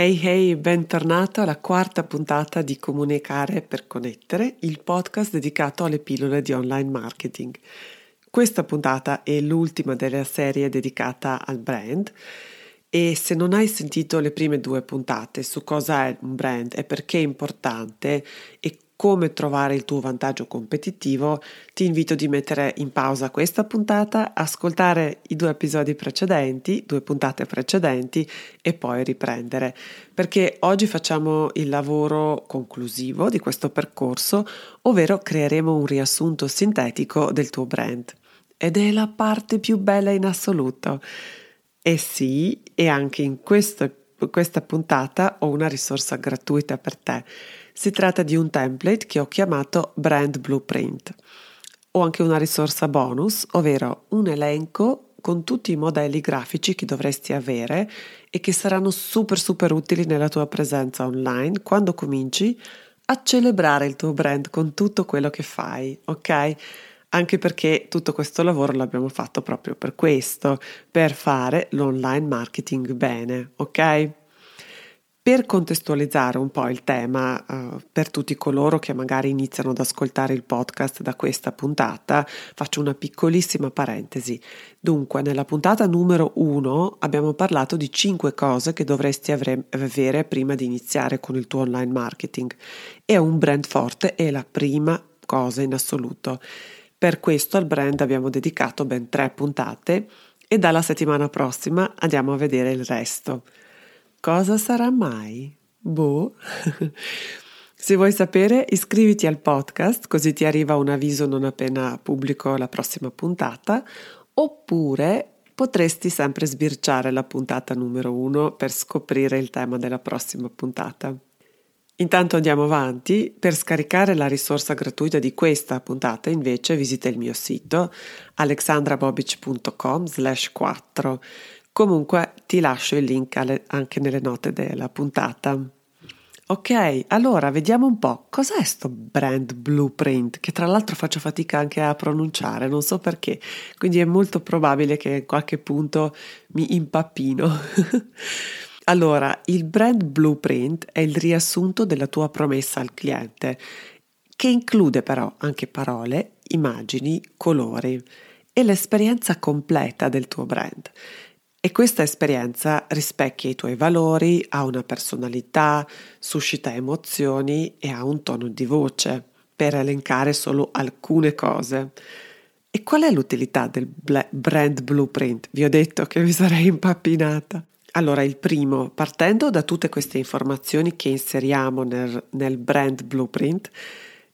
Hey hey, bentornato alla quarta puntata di Comunicare per connettere, il podcast dedicato alle pillole di online marketing. Questa puntata è l'ultima della serie dedicata al brand e se non hai sentito le prime due puntate su cosa è un brand e perché è importante e come trovare il tuo vantaggio competitivo, ti invito di mettere in pausa questa puntata, ascoltare i due episodi precedenti, due puntate precedenti e poi riprendere, perché oggi facciamo il lavoro conclusivo di questo percorso, ovvero creeremo un riassunto sintetico del tuo brand. Ed è la parte più bella in assoluto. E sì, e anche in questo, questa puntata ho una risorsa gratuita per te si tratta di un template che ho chiamato Brand Blueprint. Ho anche una risorsa bonus, ovvero un elenco con tutti i modelli grafici che dovresti avere e che saranno super super utili nella tua presenza online quando cominci a celebrare il tuo brand con tutto quello che fai, ok? Anche perché tutto questo lavoro l'abbiamo fatto proprio per questo, per fare l'online marketing bene, ok? Per contestualizzare un po' il tema uh, per tutti coloro che magari iniziano ad ascoltare il podcast da questa puntata, faccio una piccolissima parentesi. Dunque, nella puntata numero 1 abbiamo parlato di 5 cose che dovresti avre- avere prima di iniziare con il tuo online marketing e un brand forte è la prima cosa in assoluto. Per questo al brand abbiamo dedicato ben 3 puntate e dalla settimana prossima andiamo a vedere il resto. Cosa sarà mai? Boh. Se vuoi sapere, iscriviti al podcast così ti arriva un avviso non appena pubblico la prossima puntata, oppure potresti sempre sbirciare la puntata numero uno per scoprire il tema della prossima puntata. Intanto andiamo avanti, per scaricare la risorsa gratuita di questa puntata invece visita il mio sito alexandrabobic.com slash 4 Comunque ti lascio il link alle, anche nelle note della puntata. Ok, allora vediamo un po' cos'è sto brand blueprint? Che tra l'altro faccio fatica anche a pronunciare, non so perché, quindi è molto probabile che a qualche punto mi impappino. allora, il brand blueprint è il riassunto della tua promessa al cliente, che include però anche parole, immagini, colori e l'esperienza completa del tuo brand. E questa esperienza rispecchia i tuoi valori, ha una personalità, suscita emozioni e ha un tono di voce, per elencare solo alcune cose. E qual è l'utilità del brand blueprint? Vi ho detto che mi sarei impappinata. Allora, il primo, partendo da tutte queste informazioni che inseriamo nel, nel brand blueprint,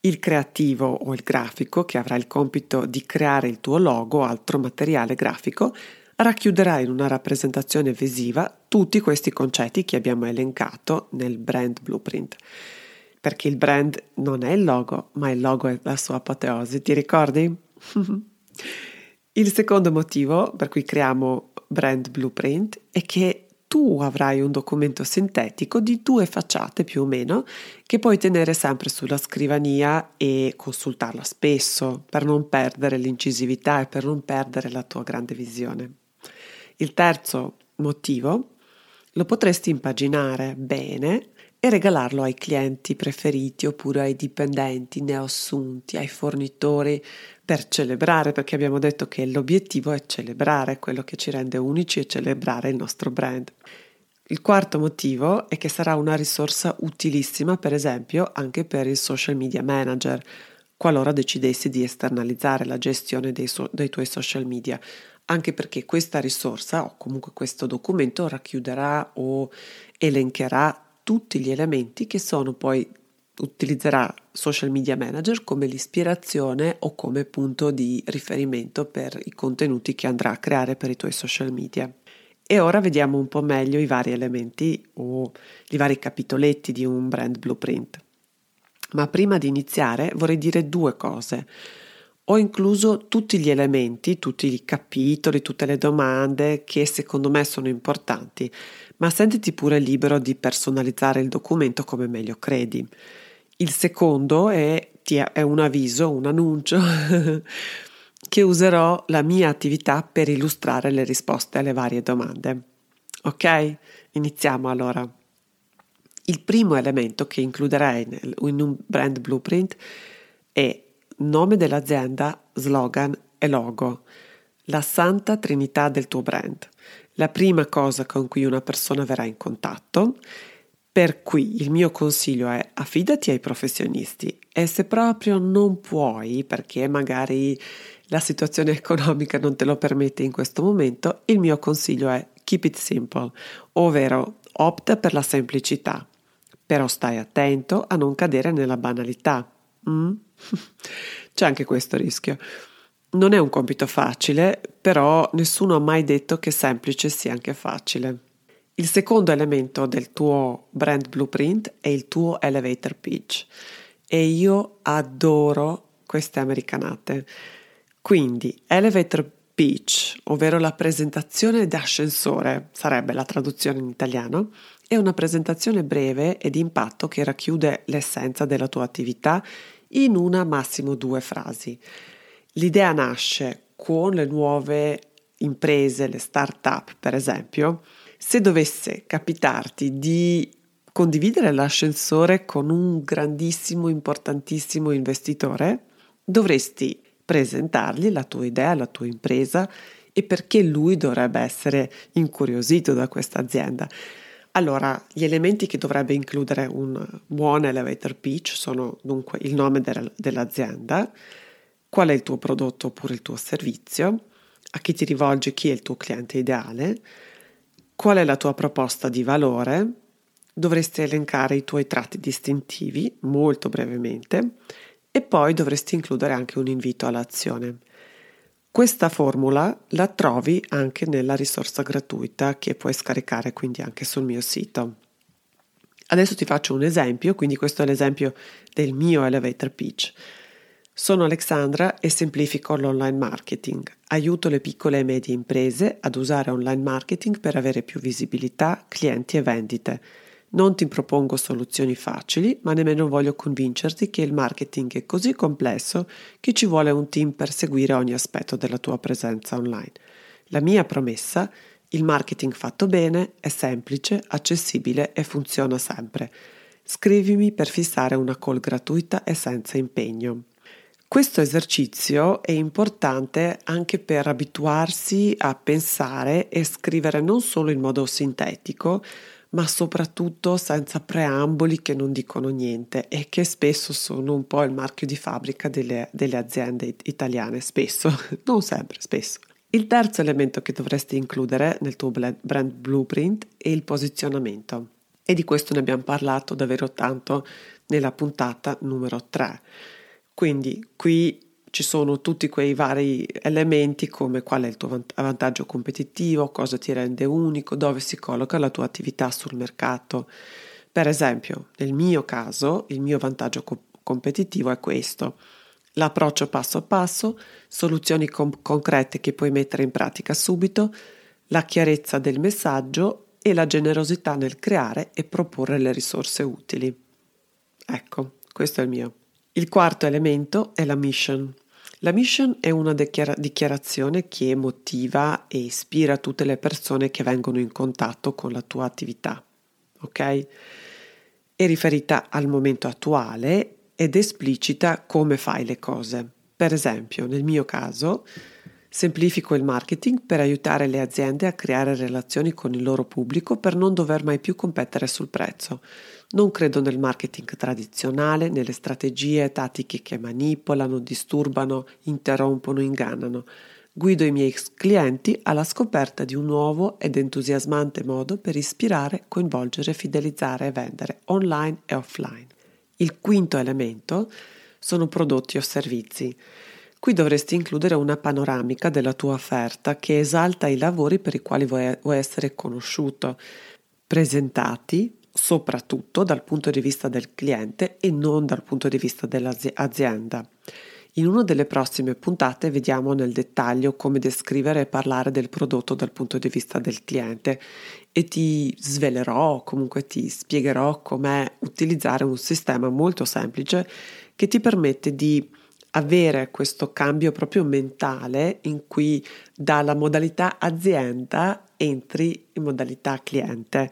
il creativo o il grafico, che avrà il compito di creare il tuo logo o altro materiale grafico, racchiuderà in una rappresentazione visiva tutti questi concetti che abbiamo elencato nel brand blueprint. Perché il brand non è il logo, ma il logo è la sua apoteosi, ti ricordi? il secondo motivo per cui creiamo brand blueprint è che tu avrai un documento sintetico di due facciate più o meno che puoi tenere sempre sulla scrivania e consultarla spesso per non perdere l'incisività e per non perdere la tua grande visione. Il terzo motivo lo potresti impaginare bene e regalarlo ai clienti preferiti oppure ai dipendenti neoassunti, ai fornitori per celebrare, perché abbiamo detto che l'obiettivo è celebrare quello che ci rende unici e celebrare il nostro brand. Il quarto motivo è che sarà una risorsa utilissima, per esempio, anche per il social media manager, qualora decidessi di esternalizzare la gestione dei, so- dei tuoi social media anche perché questa risorsa o comunque questo documento racchiuderà o elencherà tutti gli elementi che sono poi utilizzerà Social Media Manager come l'ispirazione o come punto di riferimento per i contenuti che andrà a creare per i tuoi social media. E ora vediamo un po' meglio i vari elementi o i vari capitoletti di un brand blueprint. Ma prima di iniziare vorrei dire due cose. Ho incluso tutti gli elementi, tutti i capitoli, tutte le domande che secondo me sono importanti, ma sentiti pure libero di personalizzare il documento come meglio credi. Il secondo è, è un avviso, un annuncio che userò la mia attività per illustrare le risposte alle varie domande. Ok? Iniziamo allora. Il primo elemento che includerei in un brand blueprint è nome dell'azienda, slogan e logo, la santa trinità del tuo brand. La prima cosa con cui una persona verrà in contatto, per cui il mio consiglio è affidati ai professionisti e se proprio non puoi, perché magari la situazione economica non te lo permette in questo momento, il mio consiglio è keep it simple, ovvero opta per la semplicità, però stai attento a non cadere nella banalità. Mm? C'è anche questo rischio. Non è un compito facile, però nessuno ha mai detto che semplice sia anche facile. Il secondo elemento del tuo brand blueprint è il tuo elevator pitch e io adoro queste americanate. Quindi, elevator pitch, ovvero la presentazione d'ascensore, sarebbe la traduzione in italiano, è una presentazione breve e di impatto che racchiude l'essenza della tua attività in una massimo due frasi. L'idea nasce con le nuove imprese, le start-up per esempio. Se dovesse capitarti di condividere l'ascensore con un grandissimo, importantissimo investitore, dovresti presentargli la tua idea, la tua impresa e perché lui dovrebbe essere incuriosito da questa azienda. Allora, gli elementi che dovrebbe includere un buon elevator pitch sono dunque il nome del, dell'azienda, qual è il tuo prodotto oppure il tuo servizio, a chi ti rivolgi, chi è il tuo cliente ideale, qual è la tua proposta di valore, dovresti elencare i tuoi tratti distintivi molto brevemente e poi dovresti includere anche un invito all'azione. Questa formula la trovi anche nella risorsa gratuita che puoi scaricare quindi anche sul mio sito. Adesso ti faccio un esempio, quindi questo è l'esempio del mio elevator pitch. Sono Alexandra e semplifico l'online marketing. Aiuto le piccole e medie imprese ad usare online marketing per avere più visibilità, clienti e vendite. Non ti propongo soluzioni facili, ma nemmeno voglio convincerti che il marketing è così complesso che ci vuole un team per seguire ogni aspetto della tua presenza online. La mia promessa, il marketing fatto bene, è semplice, accessibile e funziona sempre. Scrivimi per fissare una call gratuita e senza impegno. Questo esercizio è importante anche per abituarsi a pensare e scrivere non solo in modo sintetico, ma soprattutto senza preamboli che non dicono niente e che spesso sono un po' il marchio di fabbrica delle, delle aziende italiane, spesso, non sempre, spesso. Il terzo elemento che dovresti includere nel tuo brand blueprint è il posizionamento e di questo ne abbiamo parlato davvero tanto nella puntata numero 3. Quindi qui ci sono tutti quei vari elementi come qual è il tuo vantaggio competitivo, cosa ti rende unico, dove si colloca la tua attività sul mercato. Per esempio, nel mio caso, il mio vantaggio co- competitivo è questo. L'approccio passo passo, soluzioni com- concrete che puoi mettere in pratica subito, la chiarezza del messaggio e la generosità nel creare e proporre le risorse utili. Ecco, questo è il mio. Il quarto elemento è la mission. La mission è una dichiara- dichiarazione che motiva e ispira tutte le persone che vengono in contatto con la tua attività, ok? È riferita al momento attuale ed esplicita come fai le cose. Per esempio, nel mio caso, semplifico il marketing per aiutare le aziende a creare relazioni con il loro pubblico per non dover mai più competere sul prezzo. Non credo nel marketing tradizionale, nelle strategie tattiche che manipolano, disturbano, interrompono, ingannano. Guido i miei clienti alla scoperta di un nuovo ed entusiasmante modo per ispirare, coinvolgere, fidelizzare e vendere online e offline. Il quinto elemento sono prodotti o servizi. Qui dovresti includere una panoramica della tua offerta che esalta i lavori per i quali vuoi essere conosciuto, presentati soprattutto dal punto di vista del cliente e non dal punto di vista dell'azienda. In una delle prossime puntate vediamo nel dettaglio come descrivere e parlare del prodotto dal punto di vista del cliente e ti svelerò, comunque ti spiegherò come utilizzare un sistema molto semplice che ti permette di avere questo cambio proprio mentale in cui dalla modalità azienda entri in modalità cliente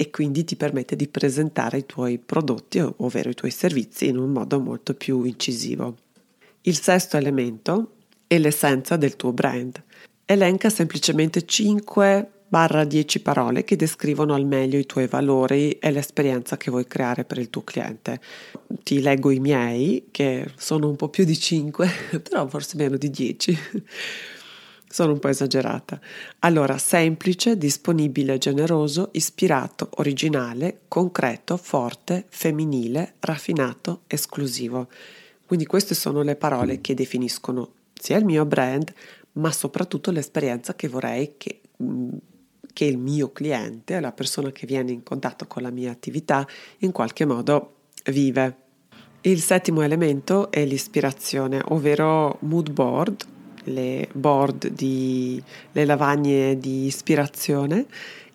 e quindi ti permette di presentare i tuoi prodotti, ovvero i tuoi servizi, in un modo molto più incisivo. Il sesto elemento è l'essenza del tuo brand. Elenca semplicemente 5 10 parole che descrivono al meglio i tuoi valori e l'esperienza che vuoi creare per il tuo cliente. Ti leggo i miei, che sono un po' più di 5, però forse meno di 10. Sono un po' esagerata. Allora, semplice, disponibile, generoso, ispirato, originale, concreto, forte, femminile, raffinato, esclusivo. Quindi queste sono le parole che definiscono sia il mio brand, ma soprattutto l'esperienza che vorrei che, che il mio cliente, la persona che viene in contatto con la mia attività, in qualche modo vive. Il settimo elemento è l'ispirazione, ovvero mood board, le board di le lavagne di ispirazione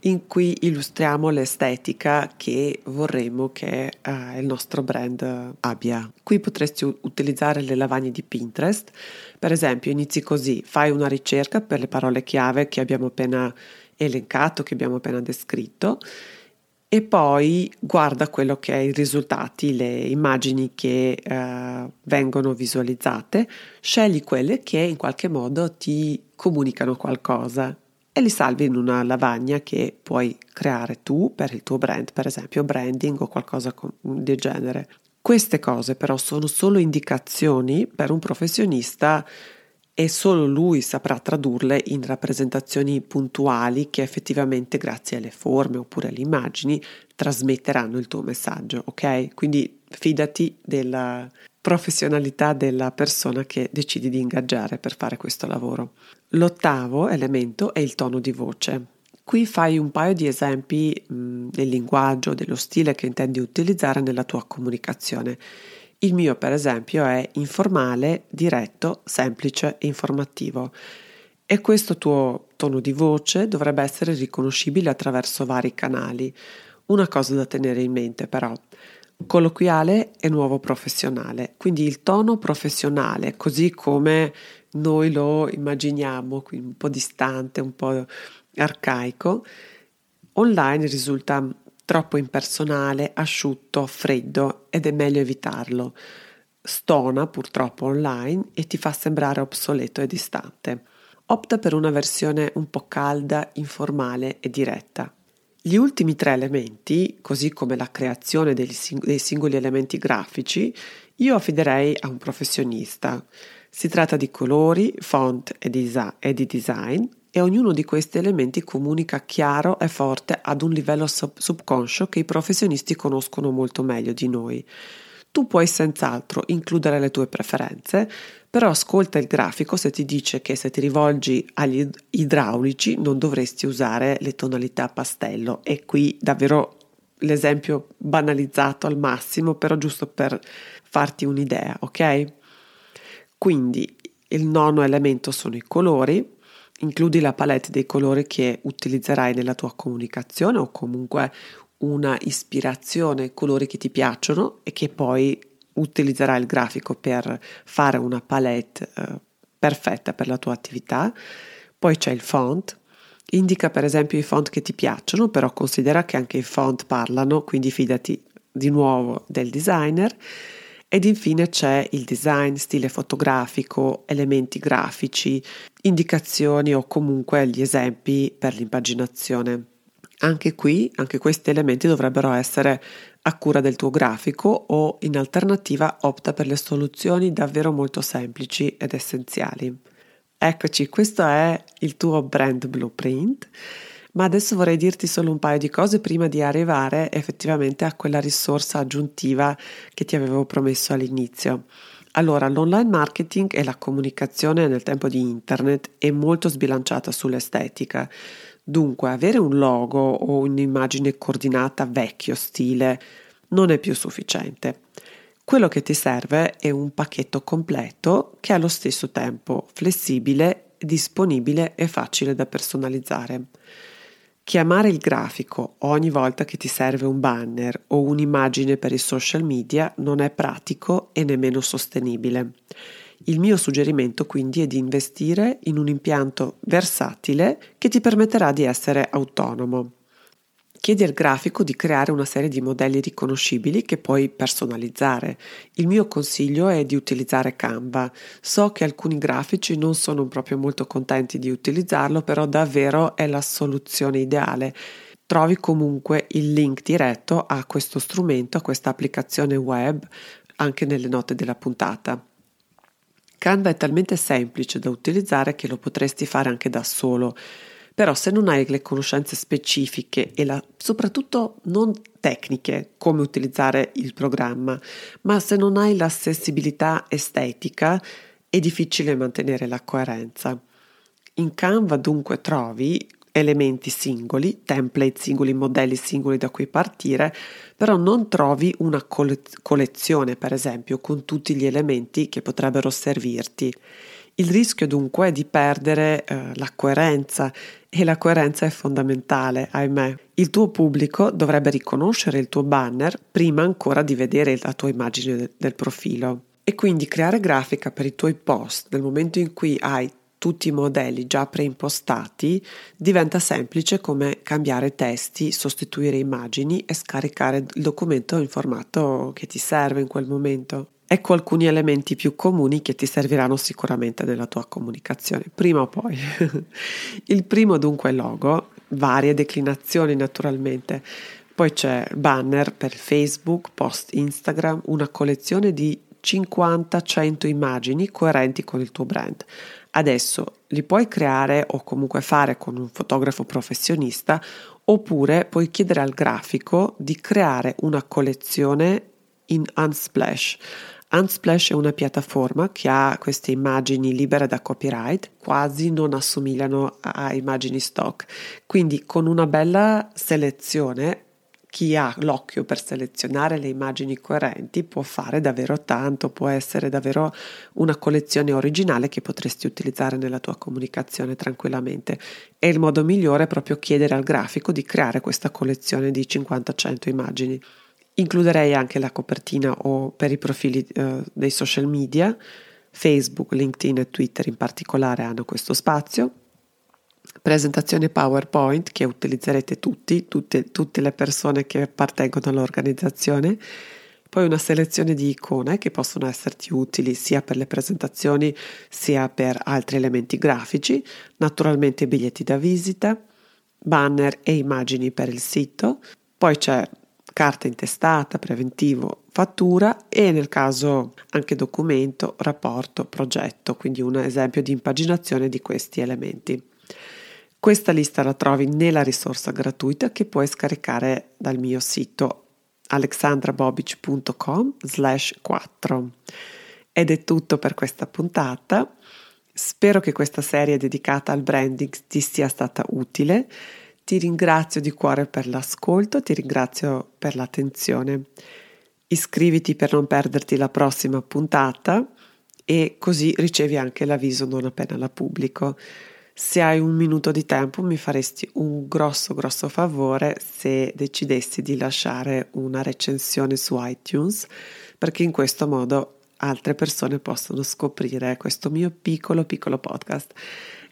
in cui illustriamo l'estetica che vorremmo che uh, il nostro brand abbia. Qui potresti utilizzare le lavagne di Pinterest, per esempio inizi così, fai una ricerca per le parole chiave che abbiamo appena elencato, che abbiamo appena descritto e poi guarda quello che è i risultati, le immagini che uh, vengono visualizzate, scegli quelle che in qualche modo ti comunicano qualcosa e li salvi in una lavagna che puoi creare tu per il tuo brand, per esempio branding o qualcosa del genere. Queste cose però sono solo indicazioni per un professionista e solo lui saprà tradurle in rappresentazioni puntuali che effettivamente grazie alle forme oppure alle immagini trasmetteranno il tuo messaggio, ok? Quindi fidati della professionalità della persona che decidi di ingaggiare per fare questo lavoro. L'ottavo elemento è il tono di voce. Qui fai un paio di esempi mh, del linguaggio, dello stile che intendi utilizzare nella tua comunicazione. Il mio, per esempio, è informale, diretto, semplice e informativo. E questo tuo tono di voce dovrebbe essere riconoscibile attraverso vari canali. Una cosa da tenere in mente però, colloquiale e nuovo professionale. Quindi il tono professionale, così come noi lo immaginiamo, quindi un po' distante, un po' arcaico, online risulta troppo impersonale, asciutto, freddo ed è meglio evitarlo. Stona purtroppo online e ti fa sembrare obsoleto e distante. Opta per una versione un po' calda, informale e diretta. Gli ultimi tre elementi, così come la creazione dei, sing- dei singoli elementi grafici, io affiderei a un professionista. Si tratta di colori, font e, disa- e di design e ognuno di questi elementi comunica chiaro e forte ad un livello sub- subconscio che i professionisti conoscono molto meglio di noi. Tu puoi senz'altro includere le tue preferenze, però ascolta il grafico se ti dice che se ti rivolgi agli idraulici non dovresti usare le tonalità pastello e qui davvero l'esempio banalizzato al massimo, però giusto per farti un'idea, ok? Quindi il nono elemento sono i colori, includi la palette dei colori che utilizzerai nella tua comunicazione o comunque una ispirazione, colori che ti piacciono e che poi utilizzerai il grafico per fare una palette eh, perfetta per la tua attività. Poi c'è il font, indica per esempio i font che ti piacciono, però considera che anche i font parlano, quindi fidati di nuovo del designer. Ed infine c'è il design, stile fotografico, elementi grafici, indicazioni o comunque gli esempi per l'impaginazione. Anche qui, anche questi elementi dovrebbero essere a cura del tuo grafico o in alternativa opta per le soluzioni davvero molto semplici ed essenziali. Eccoci, questo è il tuo brand blueprint, ma adesso vorrei dirti solo un paio di cose prima di arrivare effettivamente a quella risorsa aggiuntiva che ti avevo promesso all'inizio. Allora, l'online marketing e la comunicazione nel tempo di internet è molto sbilanciata sull'estetica. Dunque, avere un logo o un'immagine coordinata vecchio stile non è più sufficiente. Quello che ti serve è un pacchetto completo che è allo stesso tempo flessibile, disponibile e facile da personalizzare. Chiamare il grafico ogni volta che ti serve un banner o un'immagine per i social media non è pratico e nemmeno sostenibile. Il mio suggerimento quindi è di investire in un impianto versatile che ti permetterà di essere autonomo. Chiedi al grafico di creare una serie di modelli riconoscibili che puoi personalizzare. Il mio consiglio è di utilizzare Canva. So che alcuni grafici non sono proprio molto contenti di utilizzarlo, però davvero è la soluzione ideale. Trovi comunque il link diretto a questo strumento, a questa applicazione web, anche nelle note della puntata. Canva è talmente semplice da utilizzare che lo potresti fare anche da solo. Però se non hai le conoscenze specifiche e la, soprattutto non tecniche, come utilizzare il programma, ma se non hai la sensibilità estetica, è difficile mantenere la coerenza. In Canva dunque trovi elementi singoli, template singoli, modelli singoli da cui partire, però non trovi una collezione, per esempio, con tutti gli elementi che potrebbero servirti. Il rischio dunque è di perdere eh, la coerenza e la coerenza è fondamentale, ahimè. Il tuo pubblico dovrebbe riconoscere il tuo banner prima ancora di vedere la tua immagine de- del profilo. E quindi creare grafica per i tuoi post nel momento in cui hai tutti i modelli già preimpostati diventa semplice come cambiare testi, sostituire immagini e scaricare il documento in formato che ti serve in quel momento. Ecco alcuni elementi più comuni che ti serviranno sicuramente nella tua comunicazione, prima o poi. il primo dunque è logo, varie declinazioni naturalmente. Poi c'è banner per Facebook, post Instagram, una collezione di 50-100 immagini coerenti con il tuo brand. Adesso li puoi creare o comunque fare con un fotografo professionista oppure puoi chiedere al grafico di creare una collezione in Unsplash. Unsplash è una piattaforma che ha queste immagini libere da copyright, quasi non assomigliano a immagini stock. Quindi con una bella selezione chi ha l'occhio per selezionare le immagini coerenti può fare davvero tanto, può essere davvero una collezione originale che potresti utilizzare nella tua comunicazione tranquillamente. E il modo migliore è proprio chiedere al grafico di creare questa collezione di 50-100 immagini. Includerei anche la copertina o per i profili eh, dei social media, Facebook, LinkedIn e Twitter in particolare hanno questo spazio. Presentazione PowerPoint che utilizzerete tutti, tutte, tutte le persone che appartengono all'organizzazione. Poi una selezione di icone che possono esserti utili sia per le presentazioni sia per altri elementi grafici, naturalmente biglietti da visita, banner e immagini per il sito. Poi c'è carta intestata, preventivo, fattura e nel caso anche documento, rapporto, progetto, quindi un esempio di impaginazione di questi elementi. Questa lista la trovi nella risorsa gratuita che puoi scaricare dal mio sito alexandrabobic.com slash 4. Ed è tutto per questa puntata. Spero che questa serie dedicata al branding ti sia stata utile. Ti ringrazio di cuore per l'ascolto, ti ringrazio per l'attenzione. Iscriviti per non perderti la prossima puntata e così ricevi anche l'avviso non appena la pubblico. Se hai un minuto di tempo mi faresti un grosso grosso favore se decidessi di lasciare una recensione su iTunes perché in questo modo altre persone possono scoprire questo mio piccolo piccolo podcast.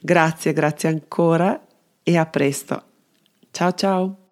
Grazie, grazie ancora e a presto. Chao, chao.